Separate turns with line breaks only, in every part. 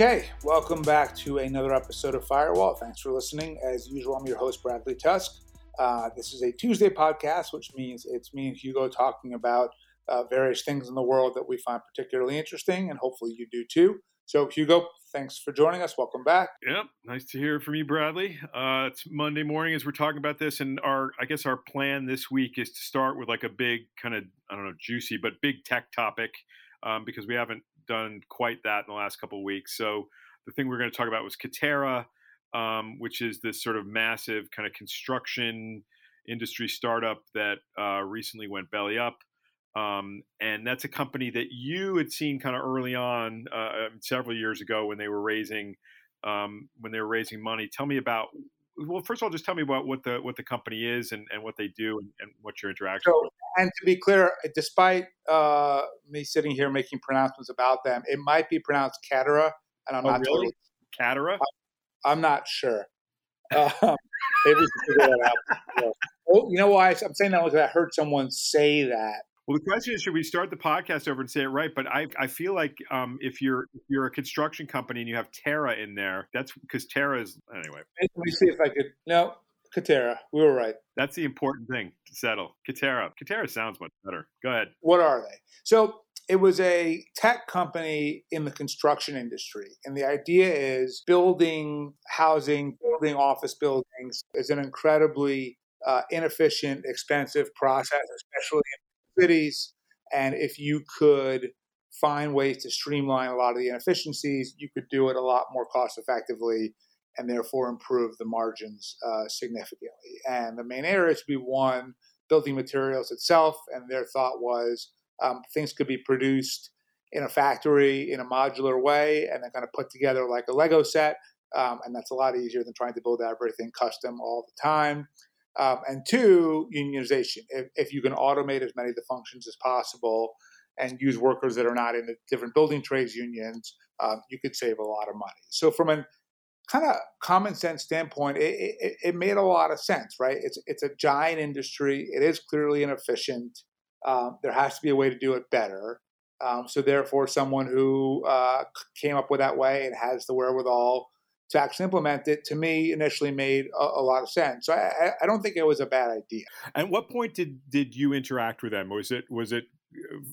Okay, welcome back to another episode of Firewall. Thanks for listening. As usual, I'm your host, Bradley Tusk. Uh, this is a Tuesday podcast, which means it's me and Hugo talking about uh, various things in the world that we find particularly interesting, and hopefully you do too. So, Hugo, thanks for joining us. Welcome back.
Yep, nice to hear from you, Bradley. Uh, it's Monday morning as we're talking about this, and our I guess our plan this week is to start with like a big kind of I don't know juicy but big tech topic um, because we haven't done quite that in the last couple of weeks. So the thing we are going to talk about was Katerra, um, which is this sort of massive kind of construction industry startup that uh, recently went belly up. Um, and that's a company that you had seen kind of early on, uh, um, several years ago when they were raising um, when they were raising money. Tell me about well, first of all, just tell me about what the what the company is and, and what they do and, and what your interaction.
So, and to be clear, despite uh, me sitting here making pronouncements about them, it might be pronounced Catera, and I'm
oh,
not
really? Catera.
I'm not sure. Um, maybe we figure that out. Oh, you know why I'm saying that? Because I heard someone say that
well, the question is, should we start the podcast over and say it right? But I, I feel like um, if you're if you're a construction company and you have Terra in there, that's because Terra is anyway.
Let me see if I could. No, Katerra. We were right.
That's the important thing to settle. Katerra. Katerra sounds much better. Go ahead.
What are they? So it was a tech company in the construction industry. And the idea is building housing, building office buildings is an incredibly uh, inefficient, expensive process, especially in cities. And if you could find ways to streamline a lot of the inefficiencies, you could do it a lot more cost effectively and therefore improve the margins uh, significantly. And the main areas would be one, building materials itself. And their thought was um, things could be produced in a factory in a modular way and then kind of put together like a Lego set. Um, and that's a lot easier than trying to build everything custom all the time. Um, and two, unionization. If, if you can automate as many of the functions as possible and use workers that are not in the different building trades unions, um, you could save a lot of money. So, from a kind of common sense standpoint, it, it, it, made a lot of sense, right? It's it's a giant industry. It is clearly inefficient. Um, there has to be a way to do it better. Um, so, therefore, someone who uh, came up with that way and has the wherewithal to actually implement it to me initially made a, a lot of sense. So I, I, don't think it was a bad idea.
And what point did did you interact with them? Was it was it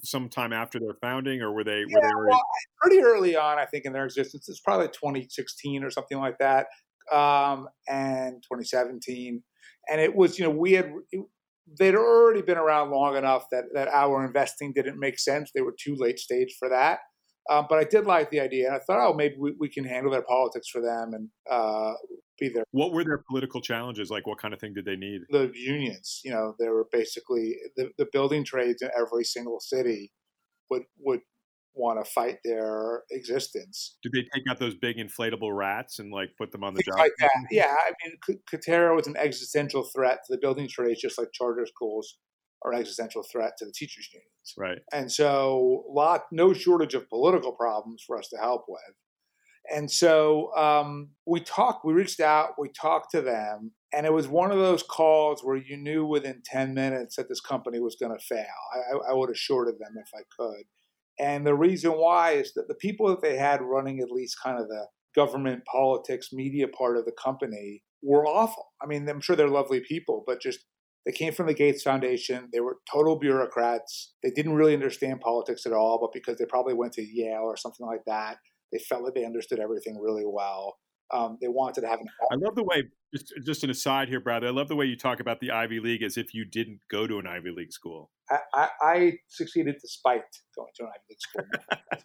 sometime after their founding, or were they?
Yeah,
were they
well, pretty early on, I think in their existence. It's probably 2016 or something like that, um, and 2017. And it was, you know, we had. They'd already been around long enough that, that our investing didn't make sense. They were too late stage for that. Um, but I did like the idea, and I thought, oh, maybe we, we can handle their politics for them and uh, be there.
What were their political challenges? Like, what kind of thing did they need?
The unions. You know, they were basically the, the building trades in every single city would would want to fight their existence.
Did they take out those big inflatable rats and like put them on the
Things
job?
Like that. Yeah, I mean, Katerra was an existential threat to the building trades, just like charter schools are an existential threat to the teachers unions.
Right.
And so, lot no shortage of political problems for us to help with. And so um, we talked, we reached out, we talked to them, and it was one of those calls where you knew within 10 minutes that this company was going to fail. I, I would have shorted them if I could. And the reason why is that the people that they had running at least kind of the government, politics, media part of the company were awful. I mean, I'm sure they're lovely people, but just they came from the Gates Foundation. They were total bureaucrats. They didn't really understand politics at all, but because they probably went to Yale or something like that, they felt like they understood everything really well. Um, they wanted to have. An-
I love the way. Just, just an aside here, Brad. I love the way you talk about the Ivy League as if you didn't go to an Ivy League school.
I, I, I succeeded despite going to an Ivy League school.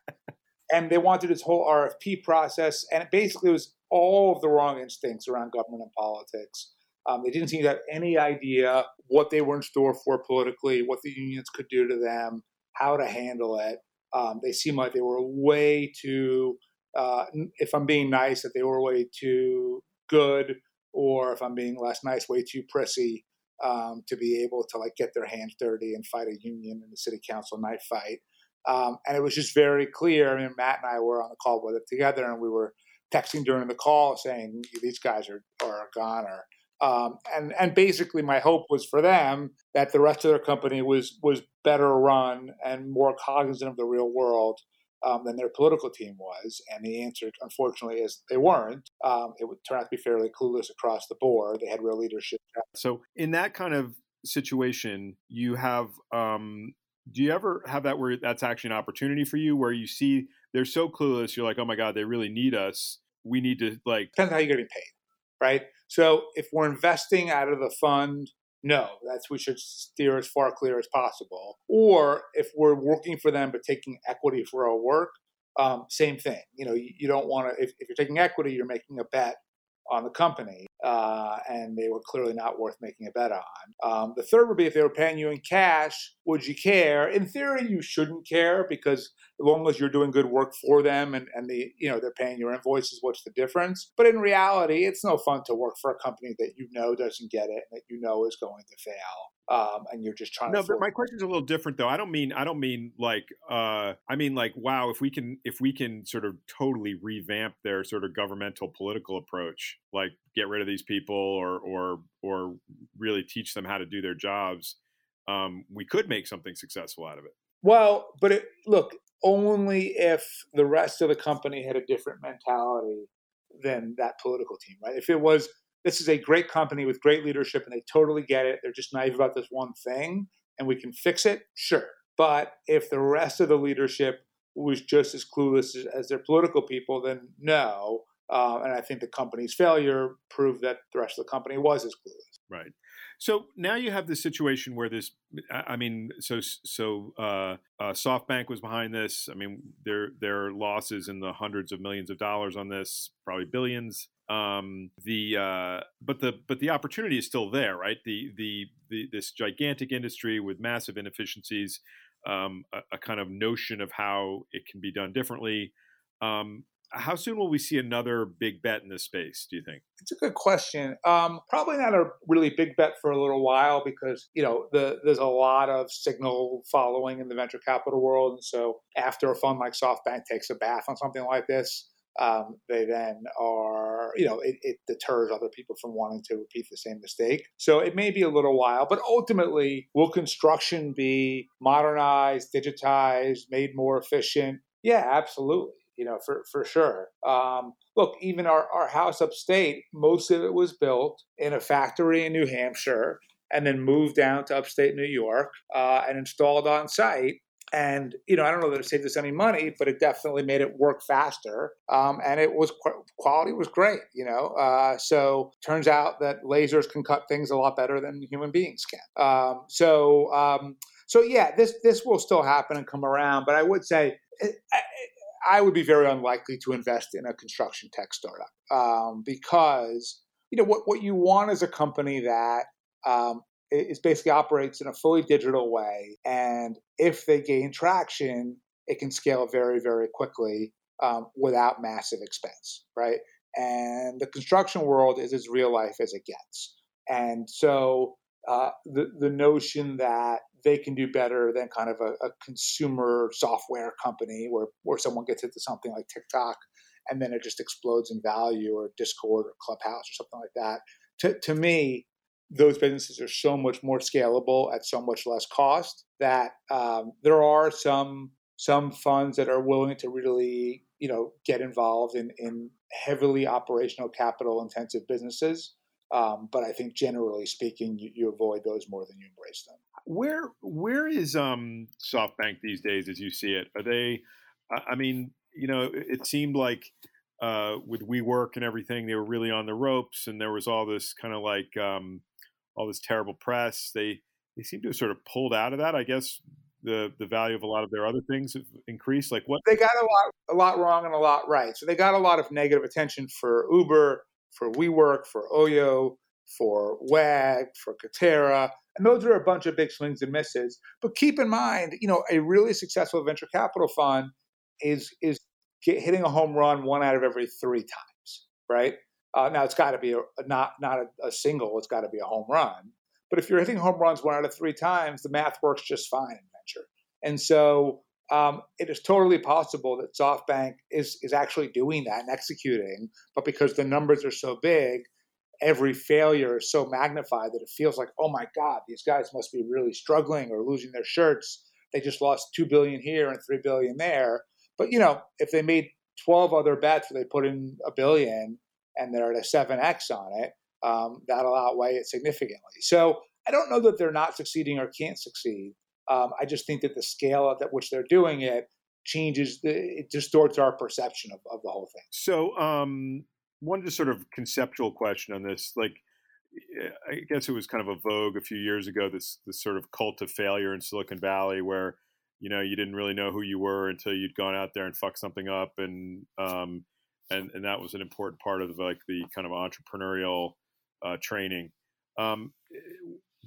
and they wanted this whole RFP process, and it basically was all of the wrong instincts around government and politics. Um, they didn't seem to have any idea what they were in store for politically, what the unions could do to them, how to handle it. Um, they seemed like they were way too, uh, if I'm being nice, that they were way too good, or if I'm being less nice, way too prissy um, to be able to like get their hands dirty and fight a union in the city council night fight. Um, and it was just very clear. I mean, Matt and I were on the call with it together, and we were texting during the call saying these guys are are a goner. Um, and and basically, my hope was for them that the rest of their company was was better run and more cognizant of the real world, um, than their political team was. And the answer, unfortunately, is they weren't. Um, it would turn out to be fairly clueless across the board. They had real leadership.
So, in that kind of situation, you have. Um, do you ever have that where that's actually an opportunity for you, where you see they're so clueless, you're like, oh my god, they really need us. We need to like.
Depends how you're getting paid, right? So if we're investing out of the fund no, that's we should steer as far clear as possible. Or if we're working for them but taking equity for our work, um, same thing. You know, you, you don't want to. If, if you're taking equity, you're making a bet on the company, uh, and they were clearly not worth making a bet on. Um, the third would be if they were paying you in cash, would you care? In theory, you shouldn't care because as long as you're doing good work for them and, and the you know they're paying your invoices, what's the difference? But in reality, it's no fun to work for a company that you know doesn't get it and that you know is going to fail um, and you're just trying
no,
to.
No, but my question is a little different though. I don't mean I don't mean like uh, I mean like wow if we can if we can sort of totally revamp their sort of governmental political approach, like get rid of these people or or or really teach them how to do their jobs, um, we could make something successful out of it.
Well, but it, look, only if the rest of the company had a different mentality than that political team, right? If it was this is a great company with great leadership and they totally get it. They're just naive about this one thing and we can fix it, sure. But if the rest of the leadership was just as clueless as, as their political people, then no. Uh, and I think the company's failure proved that the rest of the company was as clueless.
Right. So now you have the situation where this, I mean, so so uh, uh, SoftBank was behind this. I mean, their their losses in the hundreds of millions of dollars on this, probably billions. Um, the uh, but the but the opportunity is still there, right? The the, the this gigantic industry with massive inefficiencies, um, a, a, kind of notion of how it can be done differently. Um, how soon will we see another big bet in this space? Do you think?
It's a good question. Um, probably not a really big bet for a little while because you know the, there's a lot of signal following in the venture capital world, and so after a fund like SoftBank takes a bath on something like this, um, they then are, you know, it, it, deters other people from wanting to repeat the same mistake. So it may be a little while, but ultimately, will construction be modernized, digitized, made more efficient? Yeah, absolutely you know, for, for sure. Um, look, even our, our house upstate, most of it was built in a factory in New Hampshire and then moved down to upstate New York uh, and installed on site. And, you know, I don't know that it saved us any money, but it definitely made it work faster. Um, and it was quality was great, you know. Uh, so turns out that lasers can cut things a lot better than human beings can. Um, so, um, so yeah, this this will still happen and come around. But I would say I would be very unlikely to invest in a construction tech startup um, because you know what what you want is a company that um, is basically operates in a fully digital way, and if they gain traction, it can scale very very quickly um, without massive expense, right? And the construction world is as real life as it gets, and so uh, the the notion that they can do better than kind of a, a, consumer software company where where someone gets into something like TikTok and then it just explodes in value or Discord or Clubhouse or something like that. To to me, those businesses are so much more scalable at so much less cost that um, there are some some funds that are willing to really you know get involved in in heavily operational capital intensive businesses um, but I think generally speaking, you, you, avoid those more than you embrace them.
Where where is um, SoftBank these days, as you see it? Are they? I mean, you know, it seemed like uh, with WeWork and everything, they were really on the ropes, and there was all this kind of like um, all this terrible press. They they seem to have sort of pulled out of that. I guess the the value of a lot of their other things have increased. Like what
they got a lot a lot wrong and a lot right. So they got a lot of negative attention for Uber for WeWork, for Oyo, for WAG, for Katerra. And those are a bunch of big swings and misses. But keep in mind, you know, a really successful venture capital fund is is hitting a home run one out of every three times, right? Uh, now it's got to be a, not not a, a single; it's got to be a home run. But if you're hitting home runs one out of three times, the math works just fine in venture. And so um, it is totally possible that SoftBank is is actually doing that and executing, but because the numbers are so big, every failure is so magnified that it feels like, oh my God, these guys must be really struggling or losing their shirts. They just lost two billion here and three billion there. But you know, if they made 12 other bets where they put in a billion and they're at a 7x on it, um, that'll outweigh it significantly. So I don't know that they're not succeeding or can't succeed. Um, I just think that the scale at which they're doing it changes, it distorts our perception of, of the whole thing.
So, um, one just sort of conceptual question on this, like, eh, I guess it was kind of a vogue a few years ago. This this sort of cult of failure in Silicon Valley, where you know you didn't really know who you were until you'd gone out there and fucked something up, and um, and and that was an important part of like the kind of entrepreneurial uh, training. Um,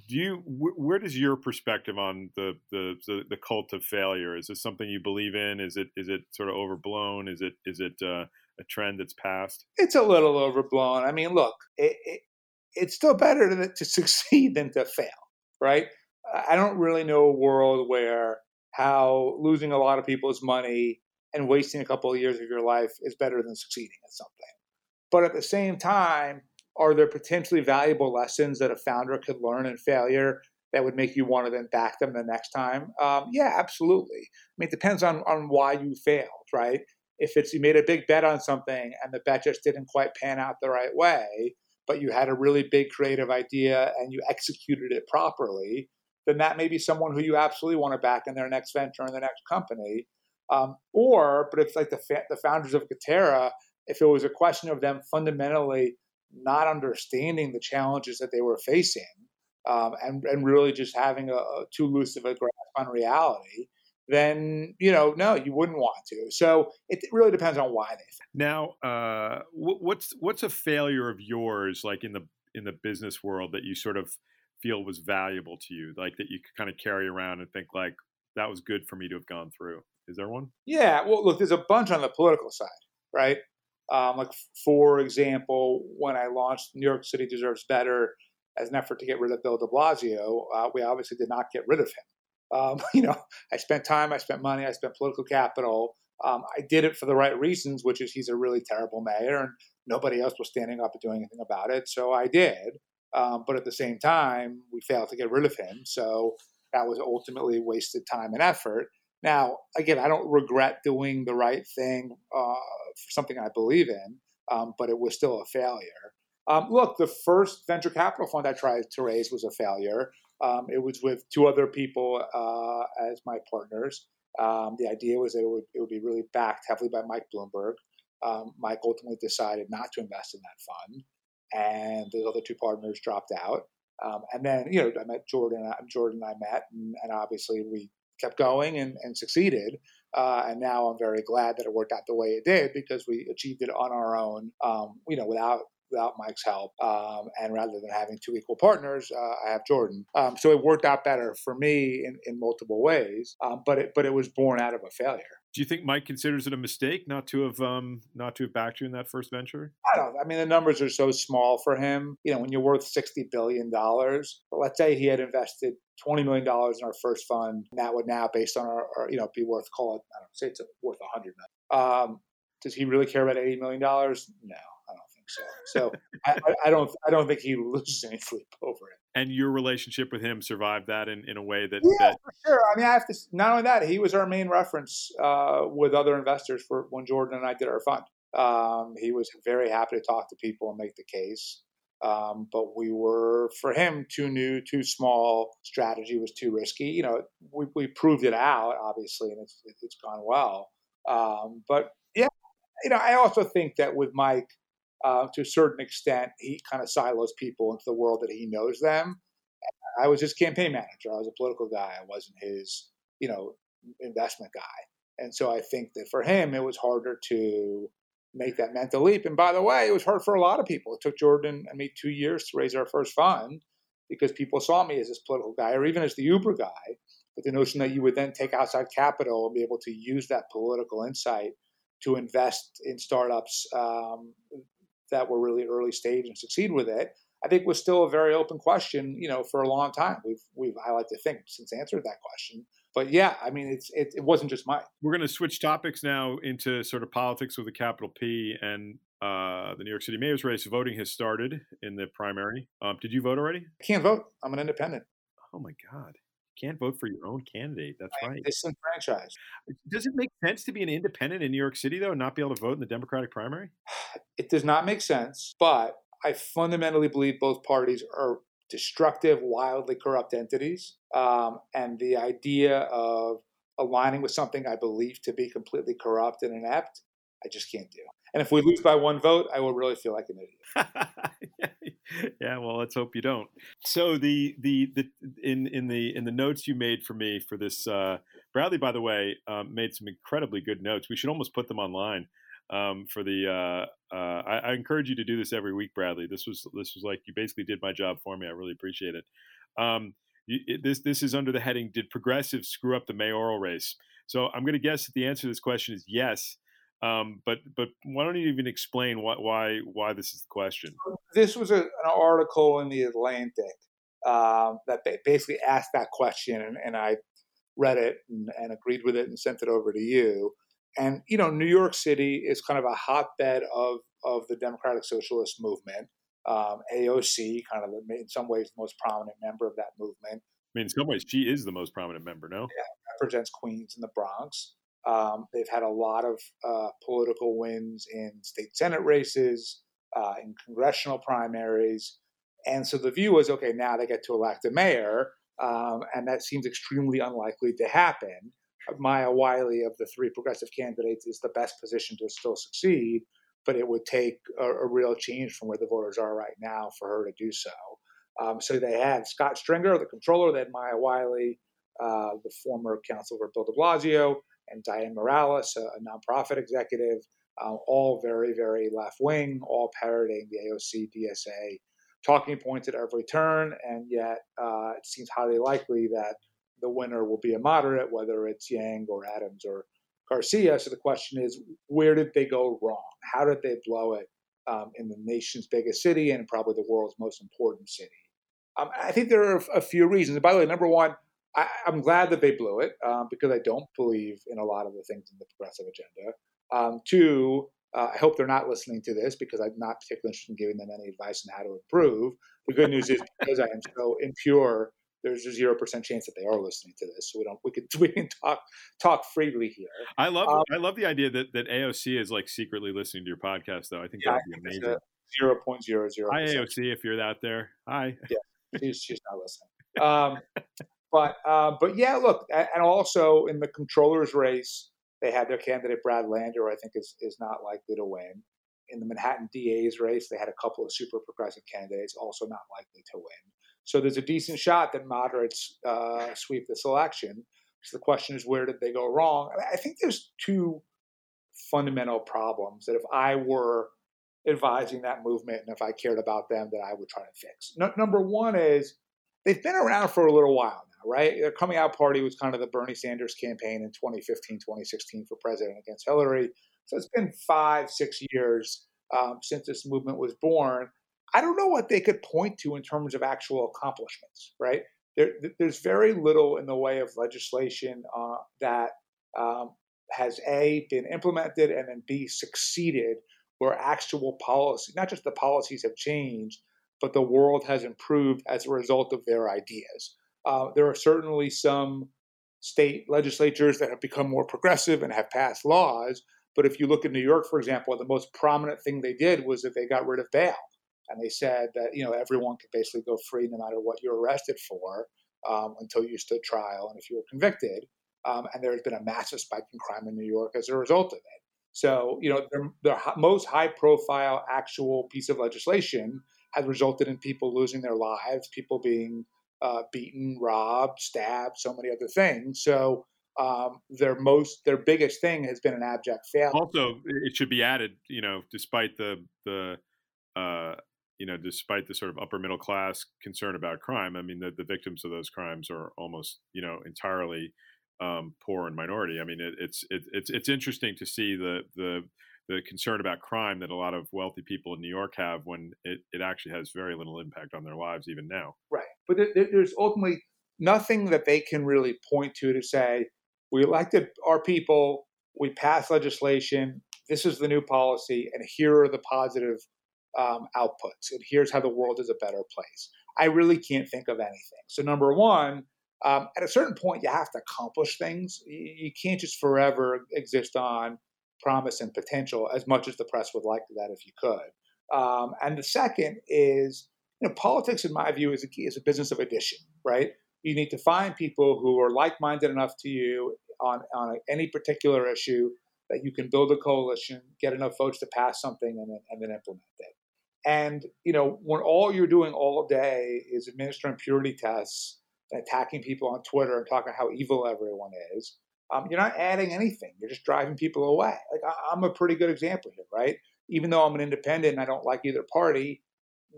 do you wh- where does your perspective on the, the, the the cult of failure? Is this something you believe in? Is it is it sort of overblown? Is it is it uh, a trend that's passed?
It's a little overblown. I mean, look, it, it, it's still better to, to succeed than to fail, right? I don't really know a world where how losing a lot of people's money and wasting a couple of years of your life is better than succeeding at something. But at the same time, are there potentially valuable lessons that a founder could learn in failure that would make you want to then back them the next time? Um, yeah, absolutely. I mean, it depends on, on why you failed, right? If it's you made a big bet on something and the bet just didn't quite pan out the right way, but you had a really big creative idea and you executed it properly, then that may be someone who you absolutely want to back in their next venture or in the next company. Um, or, but it's like the fa- the founders of Katerra, if it was a question of them fundamentally not understanding the challenges that they were facing, um, and and really just having a, a too loose of a grasp on reality, then you know, no, you wouldn't want to. So it really depends on why they.
Now, uh, what's what's a failure of yours, like in the in the business world, that you sort of feel was valuable to you, like that you could kind of carry around and think like that was good for me to have gone through? Is there one?
Yeah. Well, look, there's a bunch on the political side, right? Um, like, for example, when I launched New York City Deserves Better as an effort to get rid of Bill de Blasio, uh, we obviously did not get rid of him. Um, you know, I spent time, I spent money, I spent political capital. Um, I did it for the right reasons, which is he's a really terrible mayor and nobody else was standing up and doing anything about it. So I did. Um, but at the same time, we failed to get rid of him. So that was ultimately wasted time and effort. Now, again, I don't regret doing the right thing uh, for something I believe in, um, but it was still a failure. Um, look, the first venture capital fund I tried to raise was a failure. Um, it was with two other people uh, as my partners. Um, the idea was that it would, it would be really backed heavily by Mike Bloomberg. Um, Mike ultimately decided not to invest in that fund, and those other two partners dropped out. Um, and then, you know, I met Jordan. Jordan and I met, and, and obviously we kept going and, and succeeded. Uh, and now I'm very glad that it worked out the way it did because we achieved it on our own, um, you know, without without Mike's help. Um, and rather than having two equal partners, uh, I have Jordan. Um, so it worked out better for me in, in multiple ways. Um, but it but it was born out of a failure.
Do you think Mike considers it a mistake not to have um, not to have backed you in that first venture?
I don't. I mean, the numbers are so small for him. You know, when you're worth sixty billion dollars, let's say he had invested twenty million dollars in our first fund, that would now, based on our, our you know, be worth call it. I don't know, say it's worth a hundred million. Um, does he really care about eighty million dollars? No, I don't think so. So I, I, don't. I don't think he loses any sleep over it
and your relationship with him survived that in, in a way that
yeah
that...
for sure i mean i have to not only that he was our main reference uh, with other investors for when jordan and i did our fund um, he was very happy to talk to people and make the case um, but we were for him too new too small strategy was too risky you know we, we proved it out obviously and it's, it's gone well um, but yeah you know i also think that with mike uh, to a certain extent, he kind of silos people into the world that he knows them. I was his campaign manager. I was a political guy. I wasn't his, you know, investment guy. And so I think that for him, it was harder to make that mental leap. And by the way, it was hard for a lot of people. It took Jordan and me two years to raise our first fund because people saw me as this political guy or even as the Uber guy. But the notion that you would then take outside capital and be able to use that political insight to invest in startups um, that were really early stage and succeed with it, I think was still a very open question, you know, for a long time. We've we've I like to think since answered that question. But yeah, I mean, it's it, it wasn't just mine.
We're going to switch topics now into sort of politics with a capital P, and uh, the New York City mayor's race. Voting has started in the primary. Um, did you vote already?
I can't vote. I'm an independent.
Oh my god! Can't vote for your own candidate. That's right.
Disenfranchised.
Does it make sense to be an independent in New York City though, and not be able to vote in the Democratic primary?
It does not make sense, but I fundamentally believe both parties are destructive, wildly corrupt entities. Um, and the idea of aligning with something I believe to be completely corrupt and inept, I just can't do. And if we lose by one vote, I will really feel like an
idiot. yeah, well, let's hope you don't. So the the the in in the in the notes you made for me for this, uh, Bradley, by the way, um, made some incredibly good notes. We should almost put them online um, for the. Uh, uh, I, I, encourage you to do this every week, Bradley. This was this was like you basically did my job for me. I really appreciate it. Um, you, it this this is under the heading: Did progressives screw up the mayoral race? So I'm going to guess that the answer to this question is yes. Um, but but why don't you even explain why why why this is the question?
This was a, an article in the Atlantic um, that basically asked that question, and, and I read it and, and, agreed with it and sent it over to you. And you know, New York City is kind of a hotbed of of the Democratic Socialist movement. Um, AOC, kind of in some ways the most prominent member of that movement.
I mean, in some ways, she is the most prominent member. No,
yeah, represents Queens and the Bronx. Um, they've had a lot of uh, political wins in state senate races, uh, in congressional primaries, and so the view was, okay, now they get to elect a mayor, um, and that seems extremely unlikely to happen. Maya Wiley of the three progressive candidates is the best position to still succeed, but it would take a, a real change from where the voters are right now for her to do so. Um, so they had Scott Stringer, the comptroller, they had Maya Wiley, uh, the former counsel for Bill de Blasio, and Dianne Morales, a, a nonprofit executive, uh, all very, very left wing, all parroting the AOC DSA talking points at every turn, and yet uh, it seems highly likely that the winner will be a moderate, whether it's Yang or Adams or Garcia. So the question is, where did they go wrong? How did they blow it um, in the nation's biggest city and probably the world's most important city? Um, I think there are a few reasons. By the way, number one, I, am glad that they blew it um, because I don't believe in a lot of the things in the progressive agenda. Um, two, uh, I hope they're not listening to this because I'm not particularly interested in giving them any advice on how to improve. The good news is because I am so impure there's a zero percent chance that they are listening to this. So we don't we can we can talk talk freely here.
I love um, I love the idea that that AOC is like secretly listening to your podcast though. I think yeah, that would be amazing.
Zero point zero zero.
Hi AOC, if you're out there. Hi.
Yeah, she's she's not listening. Um, but uh, but yeah, look, and also in the comptrollers race, they had their candidate Brad Lander, I think is is not likely to win. In the Manhattan DA's race, they had a couple of super progressive candidates, also not likely to win. So there's a decent shot that moderates uh, sweep this election. So the question is, where did they go wrong? I think there's two fundamental problems that if I were advising that movement and if I cared about them, that I would try to fix. No, number one is they've been around for a little while now, right? Their coming out party was kind of the Bernie Sanders campaign in 2015, 2016 for president against Hillary. So it's been five, six years um, since this movement was born. I don't know what they could point to in terms of actual accomplishments, right? There, there's very little in the way of legislation uh, that um, has A, been implemented, and then B, succeeded where actual policy, not just the policies have changed, but the world has improved as a result of their ideas. Uh, there are certainly some state legislatures that have become more progressive and have passed laws. But if you look at New York, for example, the most prominent thing they did was that they got rid of bail and they said that you know everyone could basically go free no matter what you're arrested for um, until you stood trial and if you were convicted. Um, and there has been a massive spike in crime in New York as a result of it. So you know the, the most high-profile actual piece of legislation has resulted in people losing their lives, people being uh, beaten, robbed, stabbed, so many other things. So um, their most their biggest thing has been an abject failure.
Also, it should be added, you know, despite the the uh, you know, despite the sort of upper middle class concern about crime, I mean, the, the victims of those crimes are almost, you know, entirely um, poor and minority. I mean, it, it's it, it's it's interesting to see the the the concern about crime that a lot of wealthy people in New York have when it, it actually has very little impact on their lives even now.
Right, but there, there's ultimately nothing that they can really point to to say we elected our people, we passed legislation, this is the new policy, and here are the positive um, outputs, and here's how the world is a better place. I really can't think of anything. So, number one, Um, at a certain point, you have to accomplish things. You, you can't just forever exist on promise and potential as much as the press would like that if you could. Um, and the second is, you know, politics, in my view, is a, is a business of addition, right? You need to find people who are like-minded enough to you on, on any particular issue that you can build a coalition, get enough votes to pass something, and then, and then implement it. And you know, when all you're doing all day is administering purity tests and attacking people on Twitter and talking how evil everyone is, um, you're not adding anything. You're just driving people away. Like I, I'm a pretty good example here, right? Even though I'm an independent and I don't like either party,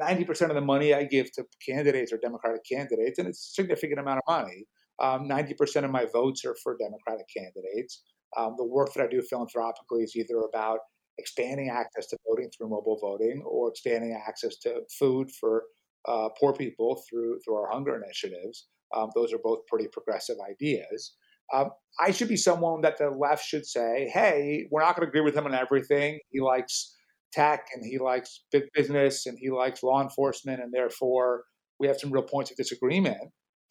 90% of the money I give to candidates are Democratic candidates, and it's a significant amount of money. Um, 90% of my votes are for Democratic candidates. Um, the work that I do philanthropically is either about expanding access to voting through mobile voting or expanding access to food for uh, poor people through through our hunger initiatives. Um, those are both pretty progressive ideas. Um, I should be someone that the left should say, "Hey, we're not going to agree with him on everything. He likes tech and he likes big business and he likes law enforcement, and therefore we have some real points of disagreement.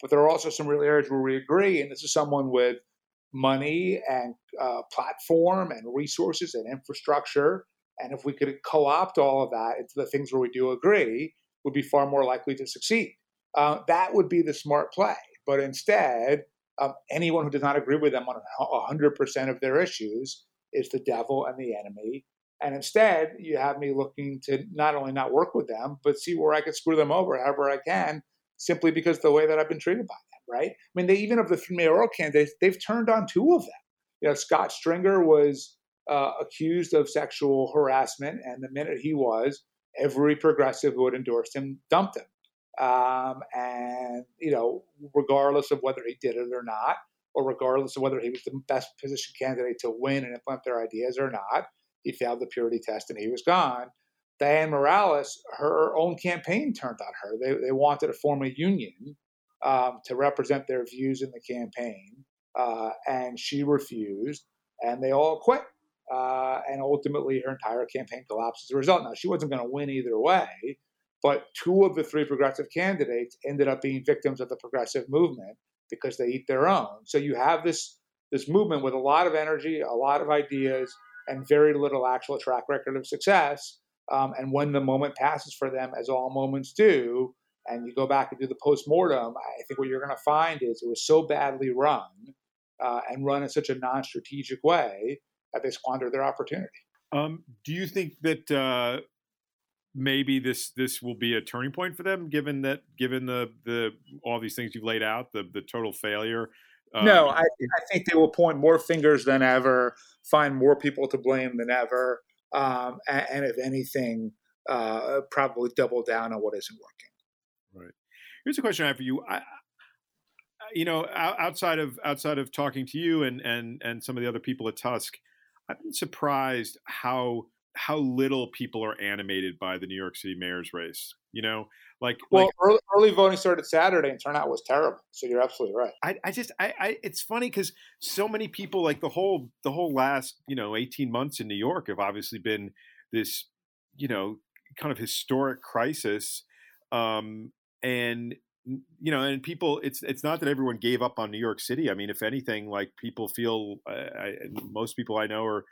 But there are also some real areas where we agree, and this is someone with money and uh, platform and resources and infrastructure. And if we could co-opt all of that into the things where we do agree, would be far more likely to succeed. Uh, that would be the smart play. But instead, um, anyone who does not agree with them on 100% of their issues is the devil and the enemy. And instead, you have me looking to not only not work with them, but see where I can screw them over however I can, simply because the way that I've been treated by them right? I mean, they even of the three mayoral candidates, they've turned on two of them. You know, Scott Stringer was uh, accused of sexual harassment, and the minute he was, every progressive who had endorsed him dumped him. Um, and you know, regardless of whether he did it or not, or regardless of whether he was the best position candidate to win and implement their ideas or not, he failed the purity test and he was gone. Dianne Morales, her own campaign turned on her. They, they wanted to form a union um, to represent their views in the campaign, uh, and she refused, and they all quit. Uh, and ultimately, her entire campaign collapsed as a result. Now, she wasn't going to win either way, but two of the three progressive candidates ended up being victims of the progressive movement because they eat their own. So you have this this movement with a lot of energy, a lot of ideas, and very little actual track record of success. Um, and when the moment passes for them, as all moments do, and you go back and do the post-mortem, I think what you're going to find is it was so badly run uh, and run in such a non-strategic way that they squandered their opportunity.
Um, do you think that uh, maybe this this will be a turning point for them, given that given the the all these things you've laid out, the the total failure?
Uh, no, I, I think they will point more fingers than ever, find more people to blame than ever, um, and, and, if anything, uh, probably double down on what isn't working.
Right. Here's a question I have for you. I, you know, outside of outside of talking to you and and and some of the other people at Tusk, I've been surprised how how little people are animated by the New York City mayor's race. You know, like
well,
like,
early, early, voting started Saturday and turnout was terrible. So you're absolutely right.
I, I just I, I it's funny because so many people like the whole the whole last you know 18 months in New York have obviously been this you know kind of historic crisis um, and you know, and people, it's it's not that everyone gave up on New York City. I mean, if anything, like people feel, I, most people I know are,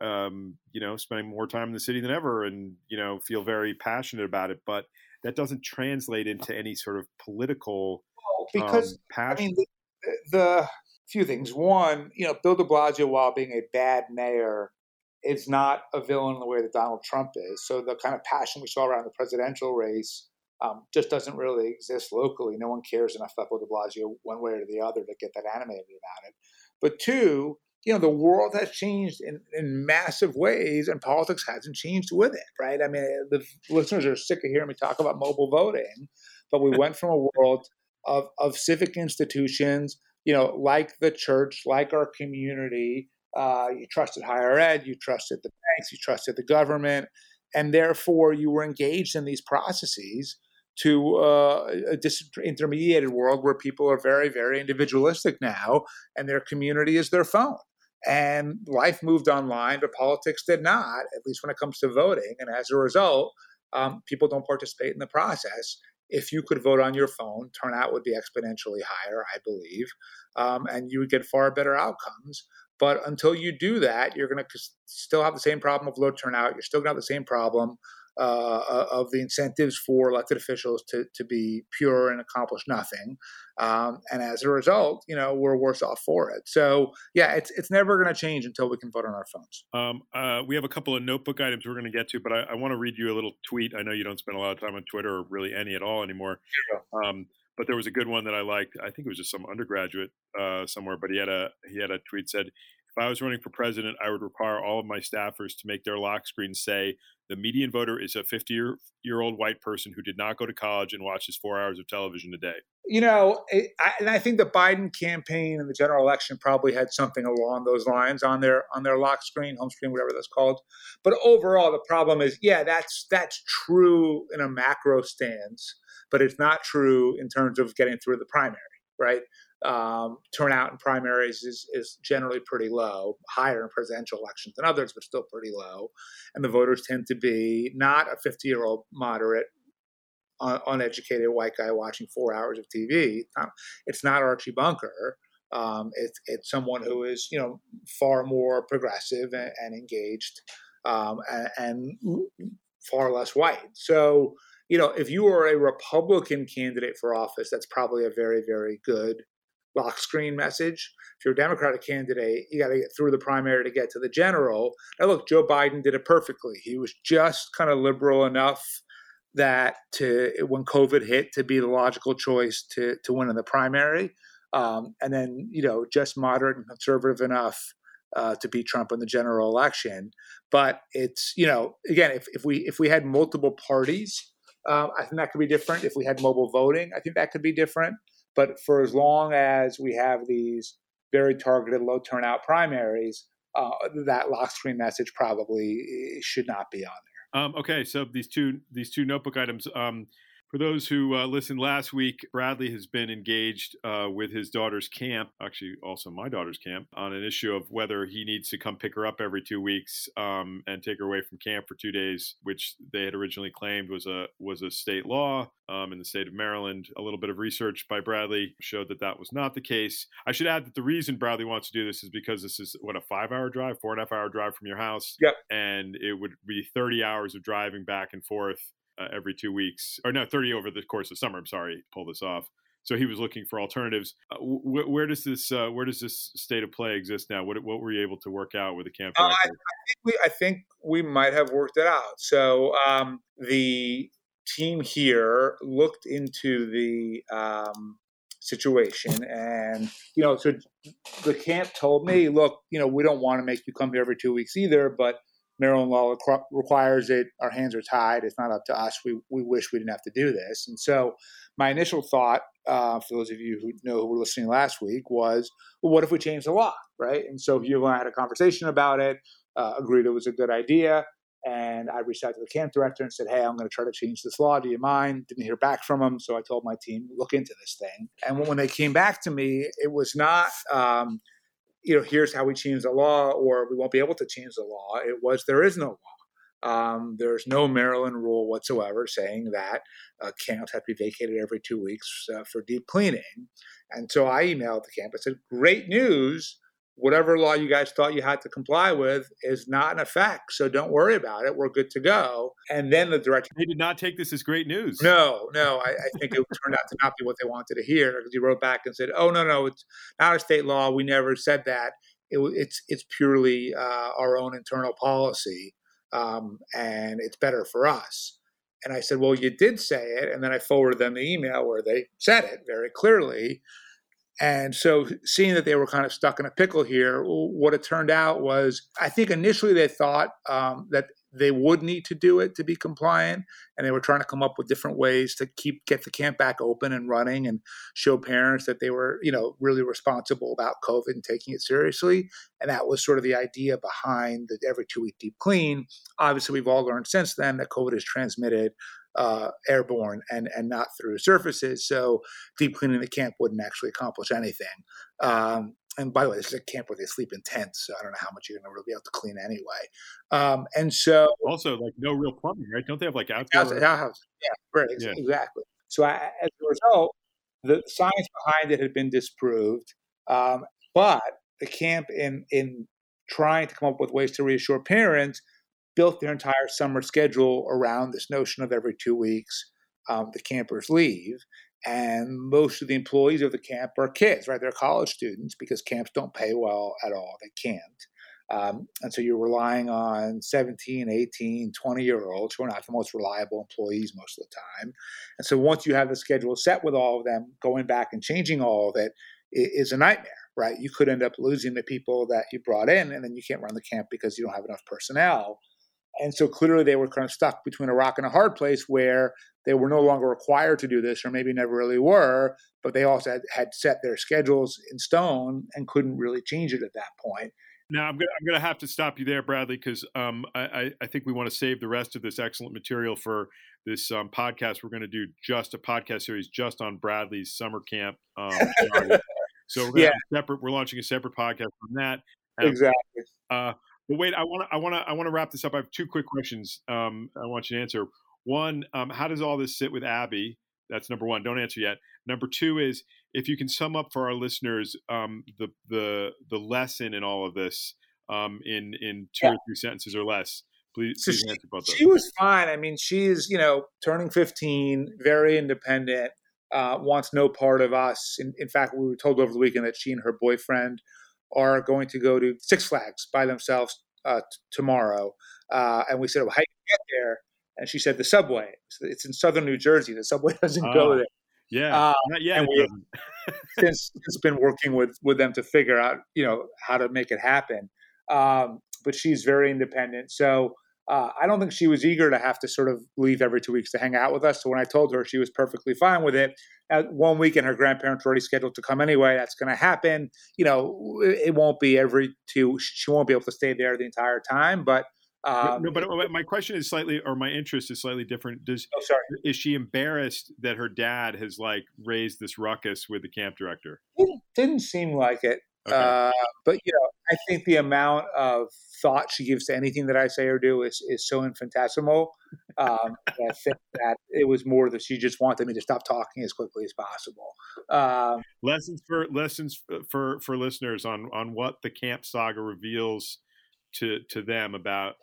um, you know, spending more time in the city than ever, and you know, feel very passionate about it. But that doesn't translate into any sort of political
because um, passion. I mean, the, the few things. One, you know, Bill De Blasio, while being a bad mayor, is not a villain in the way that Donald Trump is. So the kind of passion we saw around the presidential race um, just doesn't really exist locally. No one cares enough about Bill de Blasio one way or the other to get that animated about it. But two, you know, the world has changed in, in massive ways and politics hasn't changed with it, right? I mean, the listeners are sick of hearing me talk about mobile voting, but we went from a world of, of civic institutions, you know, like the church, like our community. Uh, you trusted higher ed, you trusted the banks, you trusted the government, and therefore you were engaged in these processes to uh, a disintermediated world where people are very, very individualistic now, and their community is their phone. And life moved online, but politics did not, at least when it comes to voting. And as a result, um, people don't participate in the process. if you could vote on your phone, turnout would be exponentially higher, I believe, um, and you would get far better outcomes. But until you do that, you're going to still have the same problem of low turnout. You're still going to have the same problem uh, of the incentives for elected officials to, to be pure and accomplish nothing. Um, and as a result, you know, we're worse off for it. So, yeah, it's, it's never going to change until we can vote on our phones.
Um, uh, we have a couple of notebook items we're going to get to, but I, I want to read you a little tweet. I know you don't spend a lot of time on Twitter or really any at all anymore. Yeah. Um, but there was a good one that I liked. I think it was just some undergraduate uh, somewhere, but he had a he had a tweet said, "If I was running for president, I would require all of my staffers to make their lock screen say the median voter is a 50 year, year old white person who did not go to college and watches four hours of television a day.
You know, it, I, and I think the Biden campaign and the general election probably had something along those lines on their on their lock screen, home screen, whatever that's called. But overall, the problem is, yeah, that's that's true in a macro stance, but it's not true in terms of getting through the primary, right? Um, turnout in primaries is, is generally pretty low, higher in presidential elections than others, but still pretty low. And the voters tend to be not a 50 year old moderate, un- uneducated white guy watching four hours of TV. It's not, it's not Archie Bunker. Um, it's, it's someone who is, you know, far more progressive and, and engaged um, and, and far less white. So, you know, if you are a Republican candidate for office, that's probably a very, very good lock screen message. If you're a Democratic candidate, you got to get through the primary to get to the general. Now, look, Joe Biden did it perfectly. He was just kind of liberal enough that to when COVID hit to be the logical choice to to win in the primary, um, and then you know just moderate and conservative enough uh, to beat Trump in the general election. But it's you know again if if we if we had multiple parties, uh, I think that could be different. If we had mobile voting, I think that could be different. But for as long as we have these very targeted low turnout primaries, uh, that lock screen message probably eh, should not be on
there. Um, okay, so these two these two notebook items. Um, for those who uh, listened last week, Bradley has been engaged uh, with his daughter's camp, actually also my daughter's camp, on an issue of whether he needs to come pick her up every two weeks um, and take her away from camp for two days, which they had originally claimed was a was a state law um, in the state of Maryland. A little bit of research by Bradley showed that that was not the case. I should add that the reason Bradley wants to do this is because this is what a five hour drive, four and a half hour drive from your house.
Yep.
And it would be 30 hours of driving back and forth uh, every two weeks, or no, 30 over the course of summer. I'm sorry, pull this off. So he was looking for alternatives. Uh, wh- where does this uh, where does this state of play exist now? What what were you able to work out with the camp?
Uh, I, I, think we I think we might have worked it out. So um, the team here looked into the um, situation, and you know, so the camp told me, look, you know, we don't want to make you come here every two weeks either, but Maryland law requires it. Our hands are tied. It's not up to us. We, we wish we didn't have to do this. And so, my initial thought, uh, for those of you who know who were listening last week, was, well, what if we change the law, right? And so, you and I had a conversation about it, uh, agreed it was a good idea. And I reached out to the camp director and said, hey, I'm going to try to change this law. Do you mind? Didn't hear back from him. So I told my team, look into this thing. And when they came back to me, it was not. Um, you know, here's how we change the law, or we won't be able to change the law. It was there is no law. Um, there's no Maryland rule whatsoever saying that uh, camps have to be vacated every two weeks uh, for deep cleaning. And so I emailed the camp and said, "Great news! Whatever law you guys thought you had to comply with is not in effect. So don't worry about it. We're good to go. And then the director.
They did not take this as great news.
No, no. I, I think it turned out to not be what they wanted to hear because he wrote back and said, oh, no, no, it's not a state law. We never said that. It, it's, it's purely uh, our own internal policy. Um, and it's better for us. And I said, well, you did say it. And then I forwarded them the email where they said it very clearly. And so, seeing that they were kind of stuck in a pickle here, what it turned out was I think initially they thought um, that they would need to do it to be compliant, and they were trying to come up with different ways to keep get the camp back open and running, and show parents that they were, you know, really responsible about COVID and taking it seriously. And that was sort of the idea behind the every two week deep clean. Obviously, we've all learned since then that COVID is transmitted uh, airborne and, and not through surfaces. So deep cleaning the camp wouldn't actually accomplish anything. Um, and by the way, this is a camp where they sleep in tents, so I don't know how much you're going to really be able to clean anyway. Um, and so
also like no real plumbing, right? Don't they have like outdoor?
House, house. Yeah, right, yeah. exactly. So I, as a result, the science behind it had been disproved, um, but the camp in in trying to come up with ways to reassure parents built their entire summer schedule around this notion of every two weeks um, the campers leave. And most of the employees of the camp are kids, right? They're college students because camps don't pay well at all. They can't. Um, and so you're relying on 17, 18, 20 year olds who are not the most reliable employees most of the time. And so once you have the schedule set with all of them, going back and changing all of it is a nightmare, right? You could end up losing the people that you brought in, and then you can't run the camp because you don't have enough personnel. And so clearly they were kind of stuck between a rock and a hard place where they were no longer required to do this, or maybe never really were, but they also had, had set their schedules in stone and couldn't really change it at that point.
Now I'm gonna, I'm gonna have to stop you there, Bradley, because um, I, I think we want to save the rest of this excellent material for this um, podcast. We're going to do just a podcast series just on Bradley's summer camp. Um, so we're yeah. separate. We're launching a separate podcast on that.
exactly.
Uh, but wait, I want to I want to I want to wrap this up. I have two quick questions. Um, I want you to answer. One, um, how does all this sit with Abby? That's number one. Don't answer yet. Number two is if you can sum up for our listeners um, the the the lesson in all of this um, in in two yeah. or three sentences or less. Please, so please
she, about that. She was fine. I mean, she's you know turning fifteen, very independent. Uh, wants no part of us. In, in fact, we were told over the weekend that she and her boyfriend are going to go to Six Flags by themselves uh, t- tomorrow. Uh, and we said, well, how do you get there? And she said, the subway. It's in southern New Jersey. The subway doesn't go ah, there.
Yeah, uh, not yet. we
since, since been working with with them to figure out, you know, how to make it happen. Um, but she's very independent. So uh, I don't think she was eager to have to sort of leave every two weeks to hang out with us. So when I told her she was perfectly fine with it, at one week and her grandparents were already scheduled to come anyway. That's going to happen. You know, it won't be every two. She won't be able to stay there the entire time, but. Um,
no, but my question is slightly, or my interest is slightly different. Does
oh, sorry.
is she embarrassed that her dad has like raised this ruckus with the camp director?
It didn't seem like it. Okay. Uh, but you know, I think the amount of thought she gives to anything that I say or do is is so infinitesimal. Um, I think that it was more that she just wanted me to stop talking as quickly as possible. Um,
lessons for lessons for for listeners on on what the camp saga reveals to to them about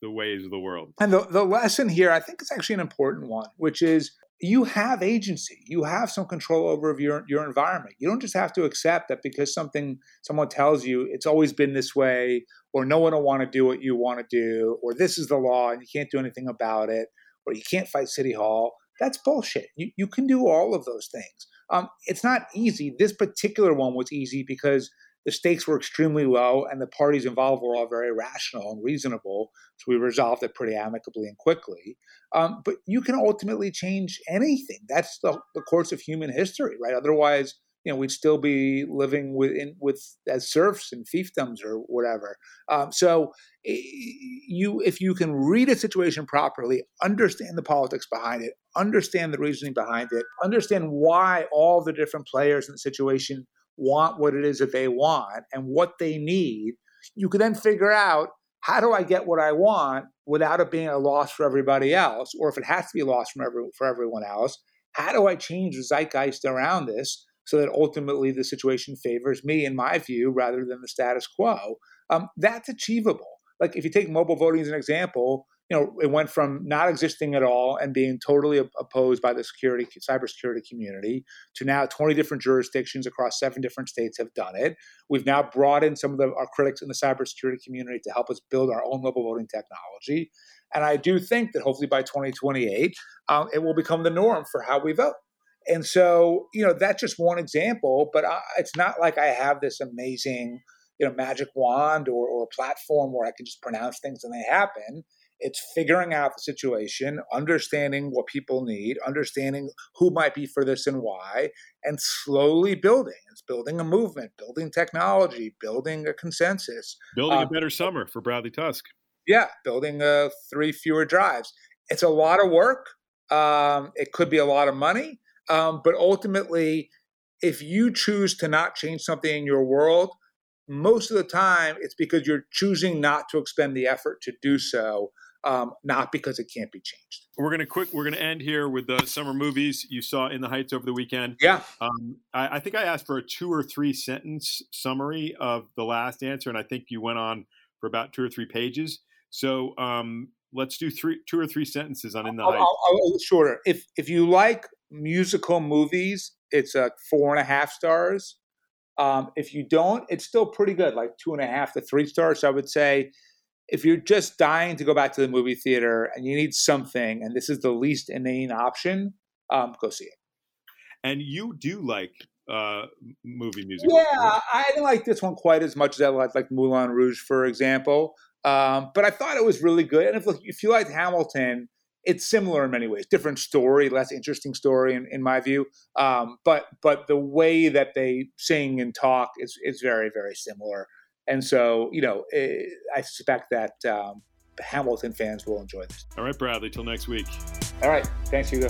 the ways of the world.
And the the lesson here, I think, is actually an important one, which is you have agency. You have some control over your, your environment. You don't just have to accept that because something someone tells you it's always been this way or no one will want to do what you want to do or this is the law and you can't do anything about it or you can't fight city hall. That's bullshit. You, you can do all of those things. Um, it's not easy. This particular one was easy because the stakes were extremely low and the parties involved were all very rational and reasonable. So we resolved it pretty amicably and quickly. Um, but you can ultimately change anything. That's the, the course of human history, right? Otherwise, you know, we'd still be living within, with as serfs and fiefdoms or whatever. Um, so, you if you can read a situation properly, understand the politics behind it, understand the reasoning behind it, understand why all the different players in the situation want what it is that they want and what they need, you can then figure out how do I get what I want without it being a loss for everybody else, or if it has to be a loss from every, for everyone else, how do I change the zeitgeist around this so that ultimately the situation favors me, in my view, rather than the status quo? Um, that's achievable. Like if you take mobile voting as an example, you know, it went from not existing at all and being totally opposed by the security, cybersecurity community to now 20 different jurisdictions across seven different states have done it. We've now brought in some of the, our critics in the cybersecurity community to help us build our own mobile voting technology. And I do think that hopefully by 2028, um, it will become the norm for how we vote. And so, you know, that's just one example, but I, it's not like I have this amazing, you know, magic wand or, or platform where I can just pronounce things and they happen it's figuring out the situation, understanding what people need, understanding who might be for this and why, and slowly building. It's building a movement, building technology, building a consensus.
Building um, a better summer for Bradley Tusk.
Yeah, building uh, three fewer drives. It's a lot of work. Um, it could be a lot of money. Um, but ultimately, if you choose to not change something in your world, most of the time it's because you're choosing not to expend the effort to do so um, not because it can't be changed.
We're gonna quick. We're gonna end here with the summer movies you saw in the Heights over the weekend.
Yeah,
um, I, I, think I asked for a two or three sentence summary of the last answer, and I think you went on for about two or three pages. So um, let's do three, two or three sentences on In the Heights. I'll,
I'll, shorter. If if you like musical movies, it's a four and a half stars. Um, if you don't, it's still pretty good, like two and a half to three stars. I would say if you're just dying to go back to the movie theater and you need something, and this is the least inane option, um, go see it.
And you do like uh, movie music?
Yeah, I didn't like this one quite as much as I liked like Moulin Rouge, for example. Um, but I thought it was really good. And if, if you liked Hamilton, it's similar in many ways. Different story, less interesting story, in, in my view. Um, but but the way that they sing and talk is is very very similar. And so you know, it, eh, I suspect that um, Hamilton fans will enjoy this.
All right, Bradley. Till next week.
All right. Thanks, Hugo.